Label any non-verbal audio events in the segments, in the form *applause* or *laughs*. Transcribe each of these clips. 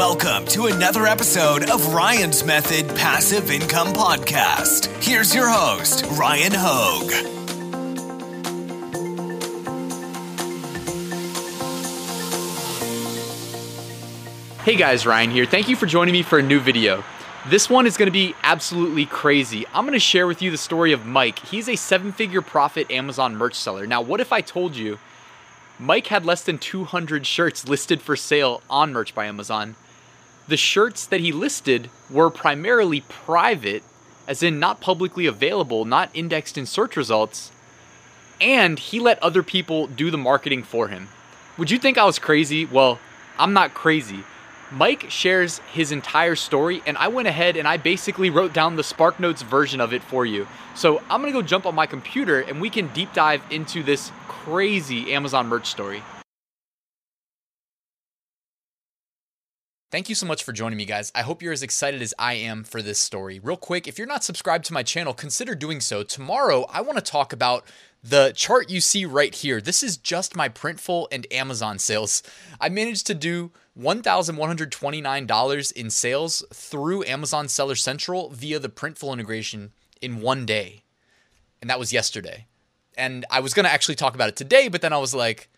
Welcome to another episode of Ryan's Method Passive Income Podcast. Here's your host, Ryan Hogue. Hey guys, Ryan here. Thank you for joining me for a new video. This one is going to be absolutely crazy. I'm going to share with you the story of Mike. He's a seven figure profit Amazon merch seller. Now, what if I told you Mike had less than 200 shirts listed for sale on Merch by Amazon? The shirts that he listed were primarily private, as in not publicly available, not indexed in search results, and he let other people do the marketing for him. Would you think I was crazy? Well, I'm not crazy. Mike shares his entire story, and I went ahead and I basically wrote down the SparkNotes version of it for you. So I'm gonna go jump on my computer and we can deep dive into this crazy Amazon merch story. Thank you so much for joining me, guys. I hope you're as excited as I am for this story. Real quick, if you're not subscribed to my channel, consider doing so. Tomorrow, I want to talk about the chart you see right here. This is just my Printful and Amazon sales. I managed to do $1,129 in sales through Amazon Seller Central via the Printful integration in one day. And that was yesterday. And I was going to actually talk about it today, but then I was like,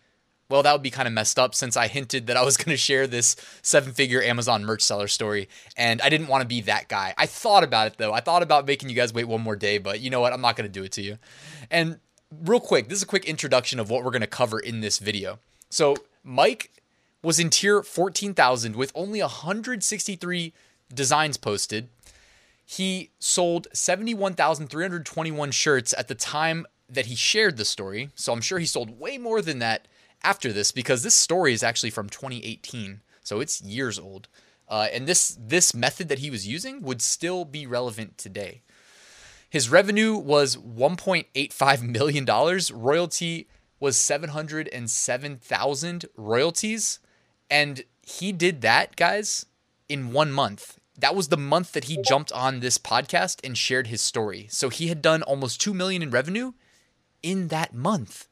well, that would be kind of messed up since I hinted that I was going to share this seven figure Amazon merch seller story. And I didn't want to be that guy. I thought about it though. I thought about making you guys wait one more day, but you know what? I'm not going to do it to you. And real quick, this is a quick introduction of what we're going to cover in this video. So, Mike was in tier 14,000 with only 163 designs posted. He sold 71,321 shirts at the time that he shared the story. So I'm sure he sold way more than that after this because this story is actually from 2018, so it's years old. Uh, and this this method that he was using would still be relevant today. His revenue was 1.85 *laughs* million dollars. Royalty was 707,000 royalties, and he did that, guys, in one month. That was the month that he jumped on this podcast and shared his story. So he had done almost 2 million in revenue in that month.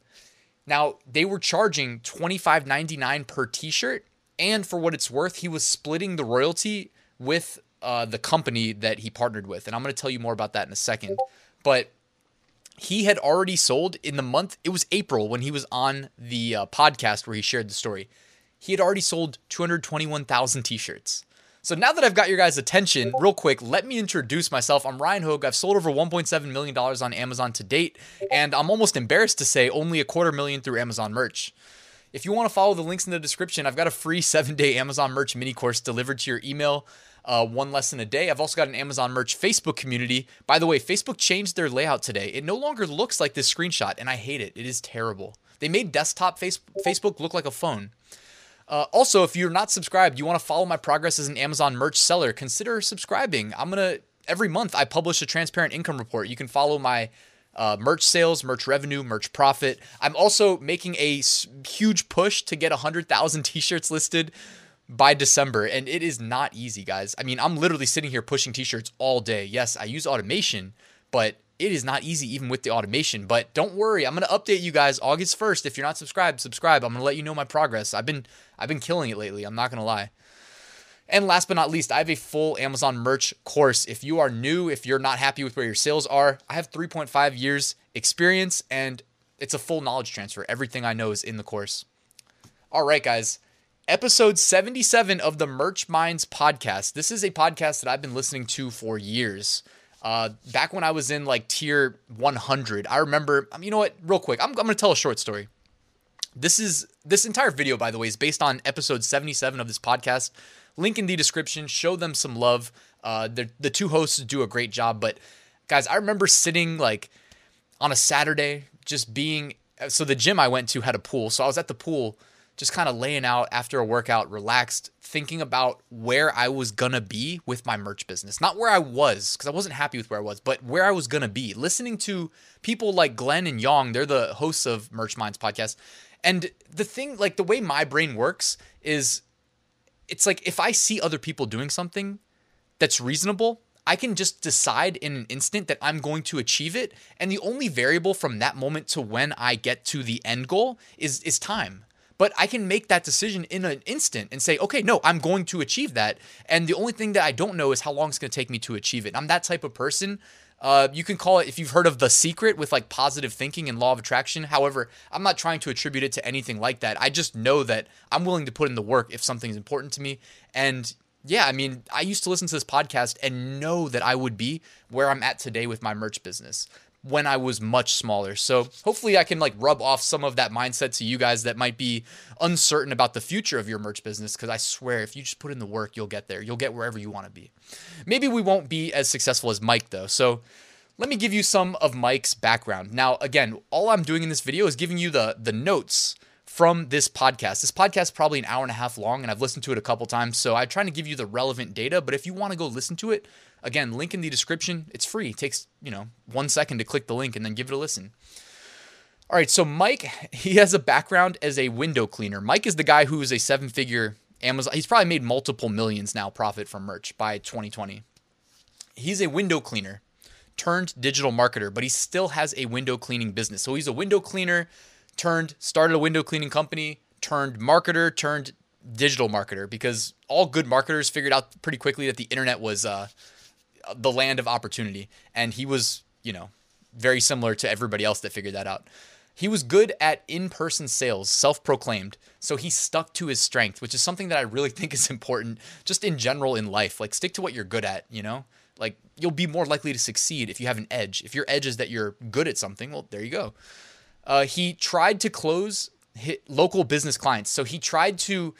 Now, they were charging $25.99 per t shirt. And for what it's worth, he was splitting the royalty with uh, the company that he partnered with. And I'm going to tell you more about that in a second. But he had already sold in the month, it was April when he was on the uh, podcast where he shared the story. He had already sold 221,000 t shirts. So now that I've got your guys' attention, real quick, let me introduce myself. I'm Ryan Hogue. I've sold over $1.7 million on Amazon to date, and I'm almost embarrassed to say only a quarter million through Amazon merch. If you want to follow the links in the description, I've got a free *laughs* seven day Amazon merch mini course delivered to your email. Uh, one lesson a day. I've also got an Amazon merch Facebook community. By the way, Facebook changed their layout today. It no longer looks like this screenshot, and I hate it. It is terrible. They made desktop face- Facebook look like a phone. Uh, also, if you're not subscribed, you want to follow my progress as an Amazon merch seller, consider subscribing. I'm to, every month, I publish a transparent income report. You can follow my uh, merch sales, merch revenue, merch profit. I'm also making a huge push to get 100,000 *laughs* t shirts listed by December. And it is not easy, guys. I mean, I'm literally sitting here pushing t shirts all day. Yes, I use automation, but it is not easy even with the automation. But don't worry, I'm gonna update you guys August 1st. If you're not subscribed, subscribe. I'm gonna let you know my progress. I've been I've been killing it lately. I'm not gonna lie. And last but not least, I have a full Amazon merch course. If you are new, if you're not happy with where your sales are, I have 3.5 years experience and it's a full knowledge transfer. Everything I know is in the course. All right, guys. Episode 77 of the Merch Minds podcast. This is a podcast that I've been listening to for years. Uh, back when I was in like tier 100, I remember, um, you know what, real quick, I'm, I'm going to tell a short story. This is this entire video, by the way, is based on episode 77 of this podcast. Link in the description. Show them some love. Uh, the two hosts do a great job. But guys, I remember sitting like on a Saturday, just being. So the gym I went to had a pool, so I was at the pool just kind of laying out after a workout, relaxed, thinking about where I was gonna be with my merch business. Not where I was, because I wasn't happy with where I was, but where I was gonna be. Listening to people like Glenn and Yong, they're the hosts of Merch Minds podcast. And the thing, like the way my brain works is it's like if I see other people doing something that's reasonable, I can just decide in an instant that I'm going to achieve it. And the only variable from that moment to when I get to the end goal is is time. But I can make that decision in an instant and say, okay, no, I'm going to achieve that. And the only thing that I don't know is how long it's going to take me to achieve it. I'm that type of person. Uh, you can call it if you've heard of the secret with like positive thinking and law of attraction. However, I'm not trying to attribute it to anything like that. I just know that I'm willing to put in the work if something's important to me. And yeah, I mean, I used to listen to this podcast and know that I would be where I'm at today with my merch business when I was much smaller. So hopefully I can like rub off some of that mindset to you guys that might be uncertain about the future of your merch business. Cause I swear if you just put in the work, you'll get there. You'll get wherever you want to be. Maybe we won't be as successful as Mike though. So let me give you some of Mike's background. Now, again, all I'm doing in this video is giving you the the notes from this podcast. This podcast is probably an hour and a half long, and I've listened to it a couple times. So I'm trying to give you the relevant data. But if you want to go listen to it, again, link in the description. It's free. It takes, you know, one second to click the link and then give it a listen. All right, so Mike, he has a background as a window cleaner. Mike is the guy who is a seven figure Amazon. He's probably made multiple millions now profit from merch by 2020. He's a window cleaner turned digital marketer, but he still has a window cleaning business. So he's a window cleaner turned started a window cleaning company, turned marketer, turned digital marketer because all good marketers figured out pretty quickly that the internet was uh, the land of opportunity, and he was, you know, very similar to everybody else that figured that out. He was good at in-person sales, self-proclaimed. So he stuck to his strength, which is something that I really *laughs* think is important just in general in life. Like stick to what you're good at, you know? Like you'll be more likely to succeed if you have an edge. If your edge is that you're good at something, well, there you go. Uh, he tried to close local business clients. So he tried to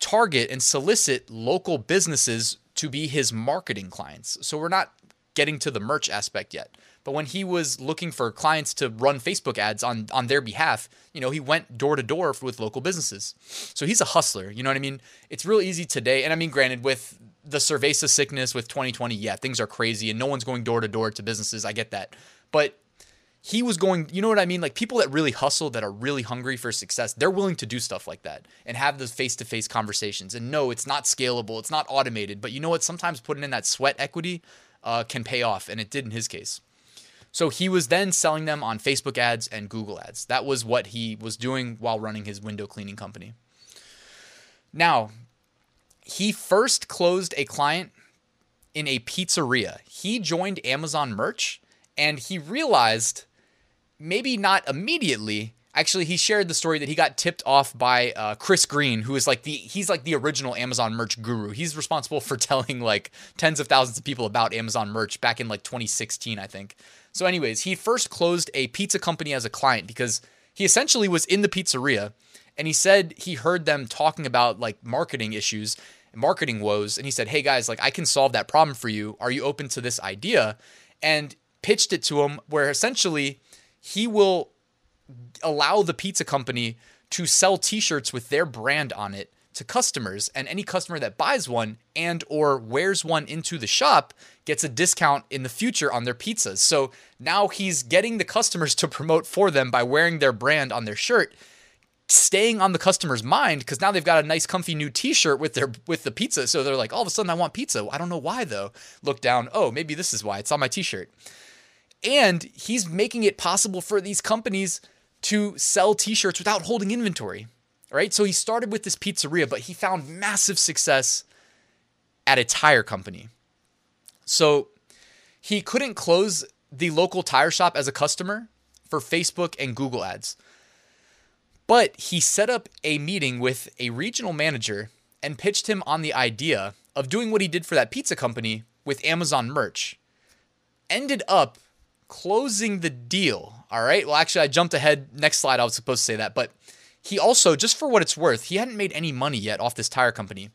target and solicit local businesses to be his marketing clients. So we're not getting to the merch aspect yet. But when he was looking for clients to run Facebook ads on on their behalf, you know, he went door to door with local businesses. So he's a hustler, you know what I mean? It's real easy today. And I mean, granted, with the cerveza sickness with 2020, yeah, things are crazy and no one's going door to door to businesses. I get that. But he was going, you know what I mean? Like people that really hustle, that are really hungry for success, they're willing to do stuff like that and have those face to face conversations. And no, it's not scalable, it's not automated. But you know what? Sometimes putting in that sweat equity uh, can pay off. And it did in his case. So he was then selling them on Facebook ads and Google ads. That was what he was doing while running his window cleaning company. Now, he first closed a client in a pizzeria. He joined Amazon Merch and he realized maybe not immediately. Actually, he shared the story that he got tipped off by uh, Chris Green, who is like the he's like the original Amazon merch guru. He's responsible for *laughs* telling like tens of thousands of people about Amazon merch back in like 2016, I think. So, anyways, he first closed a pizza company as a client because he essentially was in the pizzeria and he said he heard them talking about like marketing issues, marketing woes, and he said, "Hey guys, like I can solve that problem for you. Are you open to this idea?" And pitched it to him where essentially he will allow the pizza company to sell t-shirts with their brand on it to customers and any customer that buys one and or wears one into the shop gets a discount in the future on their pizzas. So now he's getting the customers to promote for them by wearing their brand on their shirt, staying on the customer's mind because now they've got a nice comfy new t-shirt with their with the pizza. So they're like, all of a sudden I want pizza. I don't know why though. Look down, oh, maybe this is why. It's on my t-shirt. And he's making it possible for these companies to sell t-shirts without holding inventory. Right? So he started with this pizzeria, but he found massive success at a tire company. So he couldn't close the local tire shop as a customer for Facebook and Google ads. But he set up a meeting with a regional manager and pitched him on the idea of doing what he did for that pizza company with Amazon merch. Ended up closing the deal. All right. Well, actually, I jumped ahead. Next slide, I was supposed to say that. But he also, just for what it's worth, he hadn't made any money yet off this tire company.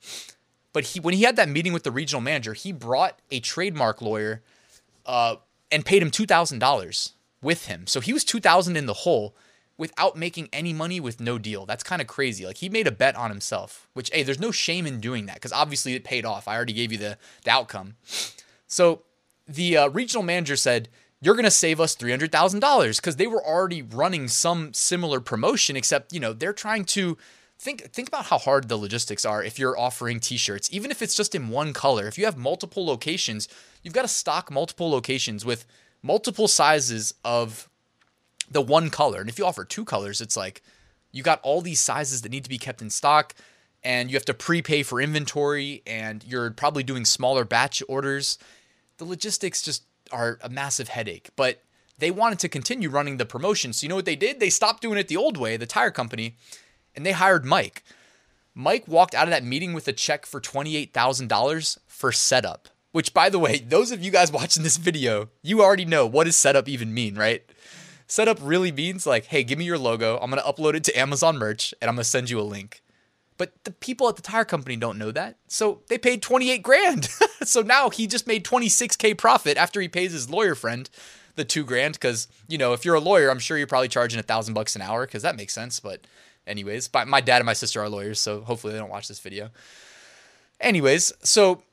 But he, when he had that meeting with the regional manager, he brought a trademark lawyer uh, and paid him two thousand dollars with him. So he was two thousand in the hole without making any money with no deal. That's kind of crazy. Like he made a bet on himself, which hey, there's no shame in doing that because obviously it paid off. I already gave you the the outcome. So the uh, regional manager said, you're going to save us $300,000 because they were already running some similar promotion, except, you know, they're trying to think think about how hard the logistics are if you're offering t-shirts even if it's just in one color if you have multiple locations you've got to stock multiple locations with multiple sizes of the one color and if you offer two colors it's like You got all these sizes that need to be kept in stock, and you have to prepay for inventory, and you're probably doing smaller batch orders. The logistics just are a massive headache. But they wanted to continue running the promotion. So you know what they did? They stopped doing it the old way, the tire company, and they hired Mike. Mike walked out of that meeting with a check for $28,000 for setup. Which, by the way, those of you guys watching this video, you already know what does setup even mean, right? Setup really means like, hey, give me your logo. I'm going to upload it to Amazon merch and I'm going to send you a link. But the people at the tire company don't know that. So they paid 28 grand. *laughs* so now he just made 26K profit after he pays his lawyer friend the two grand. Cause, you know, if you're a lawyer, I'm sure you're probably charging a thousand bucks an hour because that makes sense. But, anyways, my dad and my sister are lawyers. So hopefully they don't watch this video. Anyways, so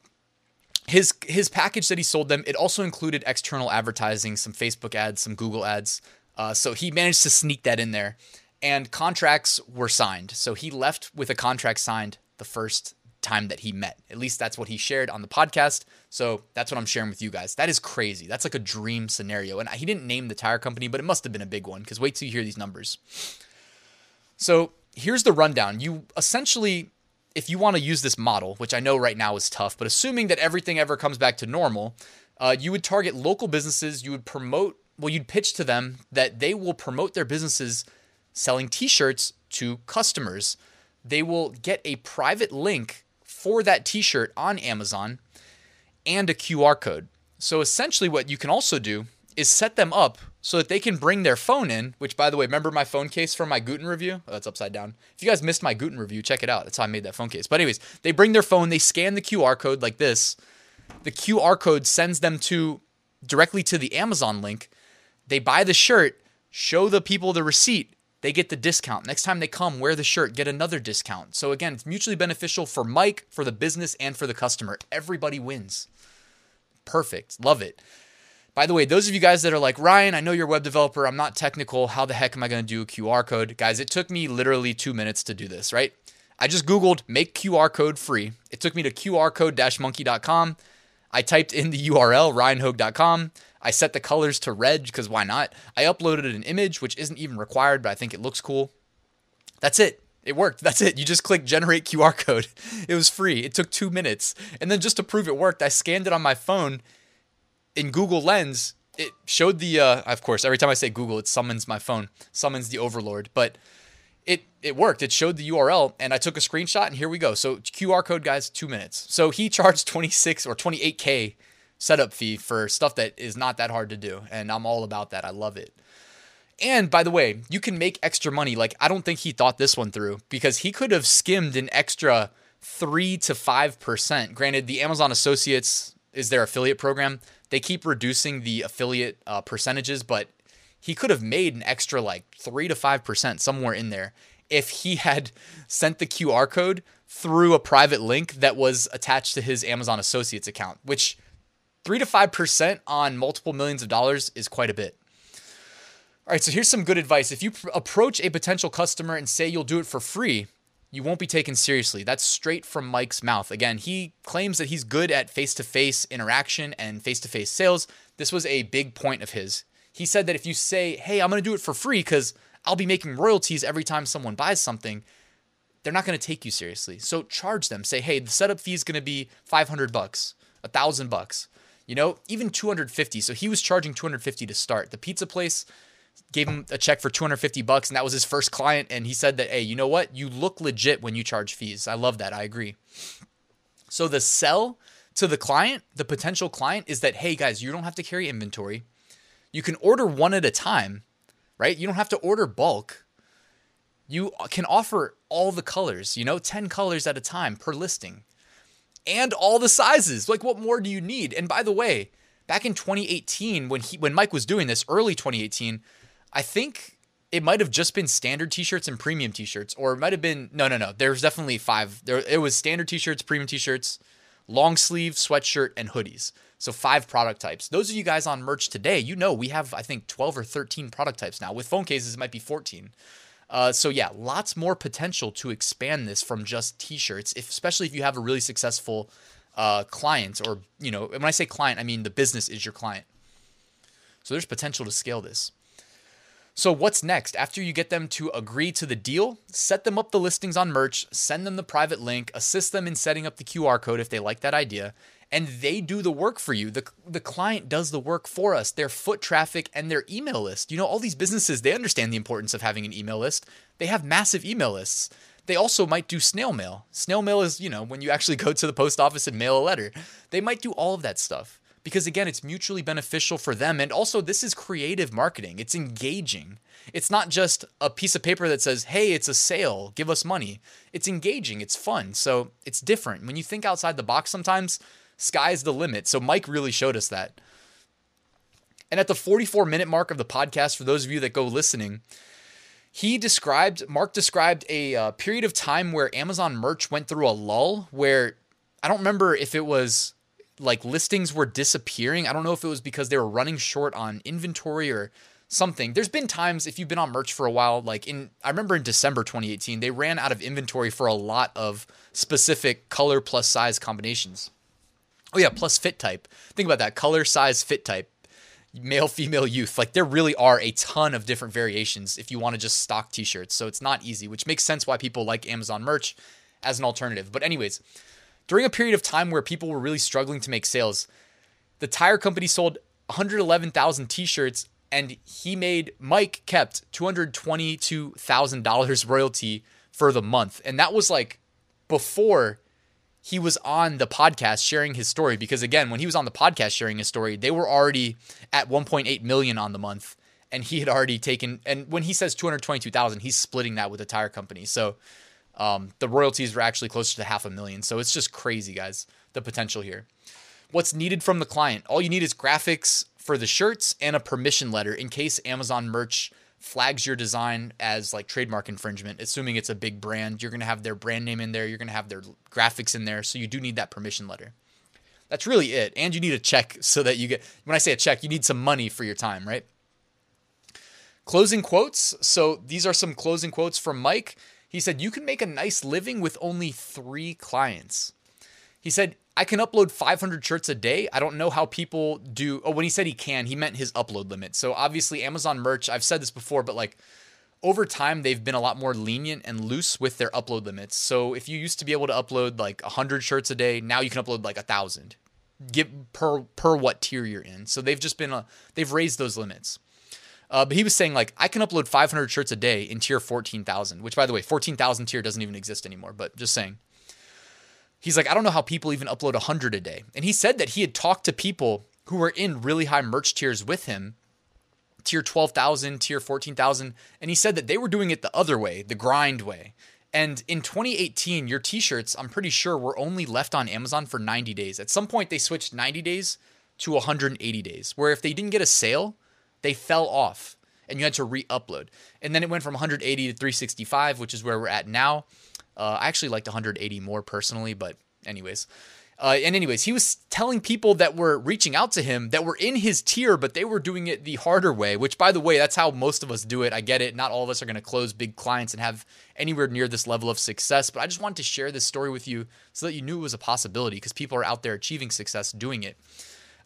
his his package that he sold them it also included external advertising some facebook ads some google ads uh, so he managed to sneak that in there and contracts were signed. So he left with a contract signed the first time that he met. At least that's what he shared on the podcast. So that's what i'm sharing with you guys. That is crazy. That's like a dream scenario. And he didn't name the tire company but it must have been a big one because wait till you hear these numbers. So here's the rundown. You essentially if you want to use this model, which I know right now is tough, but assuming that everything ever comes back to normal, uh, you would target local businesses. You would promote, well, you'd pitch to them that they will promote their businesses selling t shirts to customers. They will get a private link for that t shirt on Amazon and a QR code. So essentially, what you can also do is set them up so that they can bring their phone in, which by the way, remember my phone case from my Gooten review? Oh, that's upside down. If you guys missed my Gooten review, check it out. That's how I made that phone case. But anyways, they bring their phone, they scan the QR code like this. The QR code sends them to directly to the Amazon link. They buy the shirt, show the people the receipt, they get the discount. Next time they come, wear the shirt, get another discount. So again, it's mutually beneficial for Mike, for the business, and for the customer. Everybody wins. Perfect. Love it. By the way, those of you guys that are like, Ryan, I know you're a web developer. I'm not technical. How the heck am I going to do a QR code? Guys, it took me literally two minutes to do this, right? I just Googled make QR code free. It took me to qrcode-monkey.com. I typed in the URL, ryanhogue.com. I set the colors to red because why not? I uploaded an image, which isn't even required, but I think it looks cool. That's it. It worked. That's it. You just click generate QR code. *laughs* It was free. It took two minutes. And then just to prove it worked, I scanned it on my phone in Google Lens, it showed the uh, of course every time I say Google, it summons my phone, summons the overlord, but it it worked. It showed the URL and I took a screenshot and here we go. So QR code guys, 2 minutes. So he charged 26 or 28k setup fee for stuff that is not that hard to do and I'm all about that. I love it. And by the way, you can make extra money. Like I don't think he thought this one through because he could have skimmed an extra 3 to 5%. Granted, the Amazon Associates is their affiliate program they keep reducing the affiliate uh, percentages, but he could have made an extra like three to five percent somewhere in there if he had *laughs* sent the QR code through a private link that was attached to his Amazon Associates account, which three to five percent on multiple millions of dollars is quite a bit. All right, so here's some good advice. If you pr- approach a potential customer and say you'll do it for free, you won't be taken seriously. That's straight from Mike's mouth. Again, he claims that he's good at face to face interaction and face to face sales. This was a big point of his. He said that if you say, hey, I'm going to do it for free because I'll be making royalties every time someone buys something, they're not going to take you seriously. So charge them. Say, hey, the setup fee is going to be 500 bucks, a thousand bucks, you know, even 250. So he was charging 250 to start. The pizza place gave him a check for 250 bucks and that was his first client and he said that hey you know what? You look legit when you charge fees. I love that. I agree. So the sell to the client the potential client is that hey guys you don't have to carry inventory. You can order one at a time right? You don't have to order bulk. You can offer all the colors you know 10 colors at a time per listing and all the sizes. Like what more do you need? And by the way back in 2018 when he when mike was doing this early 2018 I think it might have just been standard t-shirts and premium t-shirts or it might have been no no no there's definitely five there it was standard t-shirts premium t-shirts long sleeve sweatshirt and hoodies. So five product types. Those of you guys on merch today you know we have i think 12 or 13 product types now. With phone cases it might be 14 uh, so yeah lots more potential to expand this from just t-shirts if, especially if you have a really successful uh, client or you know when i say client i mean the business is your client so there's potential to scale this So, what's next? After you get them to agree to the deal, set them up the listings on merch, send them the private link, assist them in setting up the QR code if they like that idea, and they do the work for you. The, the client does the work for us, their foot traffic and their email list. You know, all these businesses, they understand the importance of having an email list. They have massive email lists. They also might do snail mail. Snail mail is, you know, when you actually go to the post office and mail a letter. They might do all of that stuff because again it's mutually beneficial for them and also this is creative marketing it's engaging it's not just a piece of paper that says hey it's a sale give us money it's engaging it's fun so it's different when you think outside the box sometimes sky's the limit so mike really showed us that and at the 44 minute mark of the podcast for those of you that go listening he described mark described a uh, period of time where amazon merch went through a lull where i don't remember if it was like listings were disappearing. I don't know if it was because they were running short on inventory or something. There's been times if you've been on merch for a while, like in I remember in December 2018, they ran out of inventory for a lot of specific color plus size combinations. Oh yeah, plus fit type. Think about that. Color, size, fit type. Male, female, youth. Like there really are a ton of different variations if you want to just stock t-shirts. So it's not easy, which makes sense why people like Amazon merch as an alternative. But anyways, during a period of time where people were really struggling to make sales, the tire company sold 111,000 t-shirts and he made Mike kept $222,000 royalty for the month. And that was like before he was on the podcast sharing his story because again, when he was on the podcast sharing his story, they were already at 1.8 million on the month and he had already taken and when he says 222,000, he's splitting that with the tire company. So um, the royalties were actually closer to half a million. So it's just crazy, guys, the potential here. What's needed from the client? All you need is graphics for the shirts and a permission letter in case Amazon merch flags your design as like trademark infringement, assuming it's a big brand. You're going to have their brand name in there, you're going to have their graphics in there. So you do need that permission letter. That's really it. And you need a check so that you get, when I say a check, you need some money for your time, right? Closing quotes. So these are some closing quotes from Mike. He said, You can make a nice living with only three clients. He said, I can upload 500 shirts a day. I don't know how people do. Oh, when he said he can, he meant his upload limit. So obviously, Amazon merch, I've said this before, but like over time, they've been a lot more lenient and loose with their upload limits. So if you used to be able to upload like 100 shirts a day, now you can upload like a thousand. Get per per what tier you're in. So they've just been a, they've raised those limits. Uh, but he was saying like I can upload 500 shirts a day in tier 14,000, which by the way, 14,000 tier doesn't even exist anymore. But just saying. He's like I don't know how people even upload 100 a day, and he said that he had talked to people who were in really high merch tiers with him, tier 12,000, tier 14,000, and he said that they were doing it the other way, the grind way. And in 2018, your t-shirts, I'm pretty sure, were only left on Amazon for 90 days. At some point, they switched 90 days to 180 days, where if they didn't get a sale, they fell off and you had to re-upload. And then it went from 180 to 365, which is where we're at now. Uh, I actually liked 180 more personally, but anyways. Uh, and anyways, he was telling people that were reaching out to him that were in his tier, but they were doing it the harder way. Which, by the way, that's how most of us do it. I get it. Not all of us are going to close big clients and have anywhere near this level of success. But I just wanted to share this story with you so that you knew it was a possibility because people are out there achieving success doing it.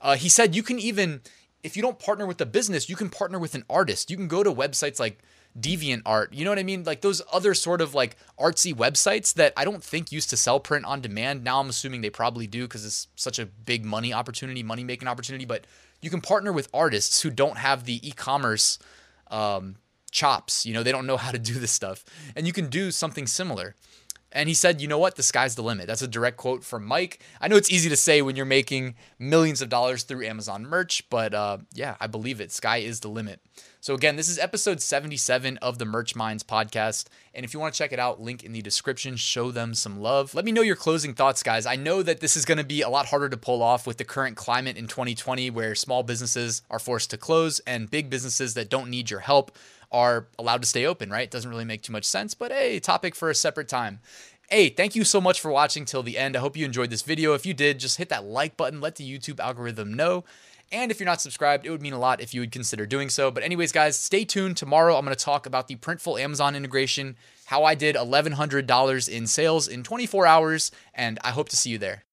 Uh, he said you can even if you don't partner with a business, you can partner with an artist. You can go to websites like Deviant Art. You know what I mean? Like those other sort of like artsy websites that I don't think used to sell print on demand. Now I'm assuming they probably do because it's such a big money opportunity, money making opportunity. But you can partner with artists who don't have the e-commerce um, chops. You know, they don't know how to do this stuff, and you can do something similar. And he said, you know what? The sky's the limit. That's a direct quote from Mike. I know it's easy to say when you're making millions of dollars through Amazon merch, but uh, yeah, I believe it. Sky is the limit. So, again, this is episode 77 of the Merch Minds podcast. And if you want to check it out, link in the description. Show them some love. Let me know your closing thoughts, guys. I know that this is going to be a lot harder to pull off with the current climate in 2020 where small businesses are forced to close and big businesses that don't need your help are allowed to stay open, right? It Doesn't really make too much sense, but hey, topic for a separate time. Hey, thank you so much for watching till the end. I hope you enjoyed this video. If you did, just hit that like button, let the YouTube algorithm know. And if you're not subscribed, it would mean a lot if you would consider doing so. But, anyways, guys, stay tuned. Tomorrow, I'm going to talk about the Printful Amazon integration, how I did $1,100 in sales in 24 hours, and I hope to see you there.